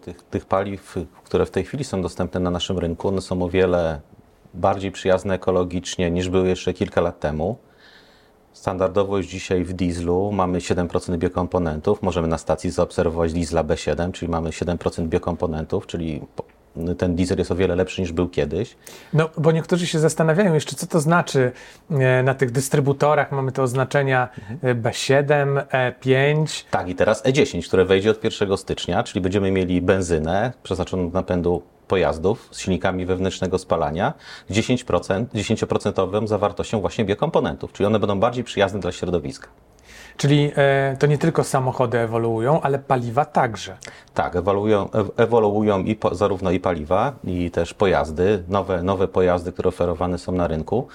Tych, tych paliw, które w tej chwili są dostępne na naszym rynku, one są o wiele bardziej przyjazne ekologicznie niż były jeszcze kilka lat temu. Standardowo już dzisiaj w dieslu mamy 7% biokomponentów. Możemy na stacji zaobserwować diesla B7, czyli mamy 7% biokomponentów, czyli ten diesel jest o wiele lepszy niż był kiedyś. No, bo niektórzy się zastanawiają jeszcze, co to znaczy e, na tych dystrybutorach. Mamy te oznaczenia e, B7, E5. Tak, i teraz E10, które wejdzie od 1 stycznia, czyli będziemy mieli benzynę przeznaczoną do napędu pojazdów z silnikami wewnętrznego spalania, 10%, 10% zawartością właśnie biokomponentów, czyli one będą bardziej przyjazne dla środowiska. Czyli e, to nie tylko samochody ewoluują, ale paliwa także. Tak, ewoluują, ew- ewoluują i po, zarówno i paliwa, i też pojazdy, nowe, nowe pojazdy, które oferowane są na rynku.